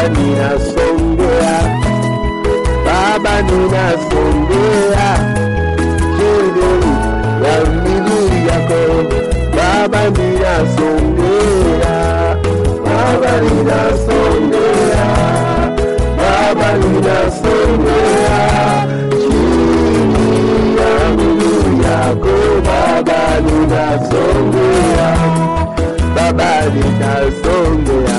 Baba ninasongea, Baba ninasongea chini ya miguu yako, Baba ninasongea, Baba ninasongea, Baba ninasongea chini ya miguu yako, Baba ninasongea, Baba ninasongea,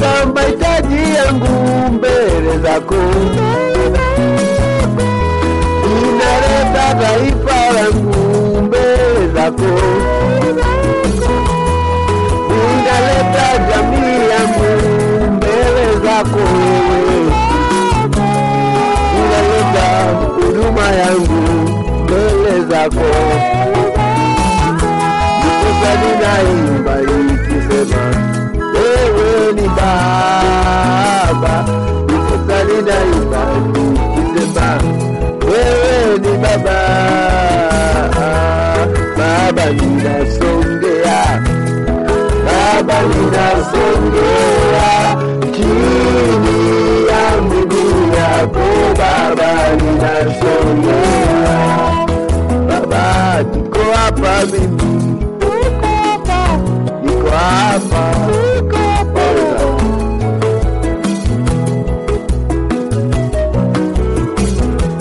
ninaleta mahitaji yangu mbele zako, ninaleta taifa langu mbele zako, ninaleta jamii yangu mbele zako. Wewe, ninaleta huduma yangu mbele zako, ndiposa ninaimba ikisema ninasongea chini ya miguu yako Baba, ninasongea. Baba, niko hapa mimi, niko hapa.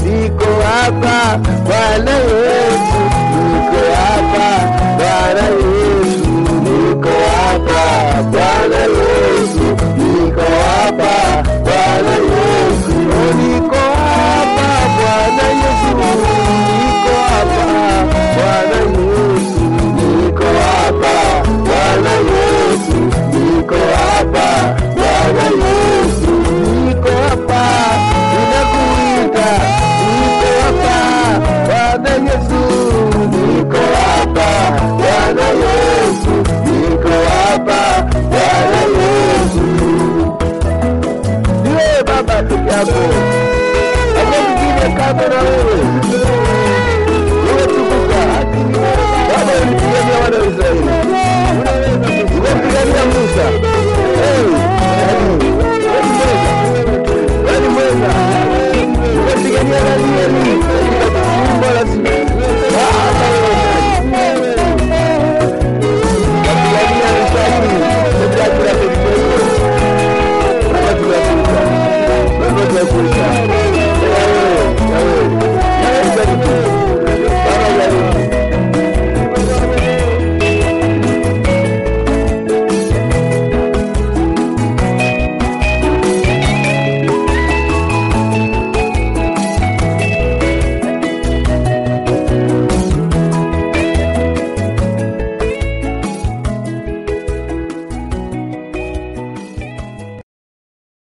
Niko hapa. Bwana wewe. Camerales.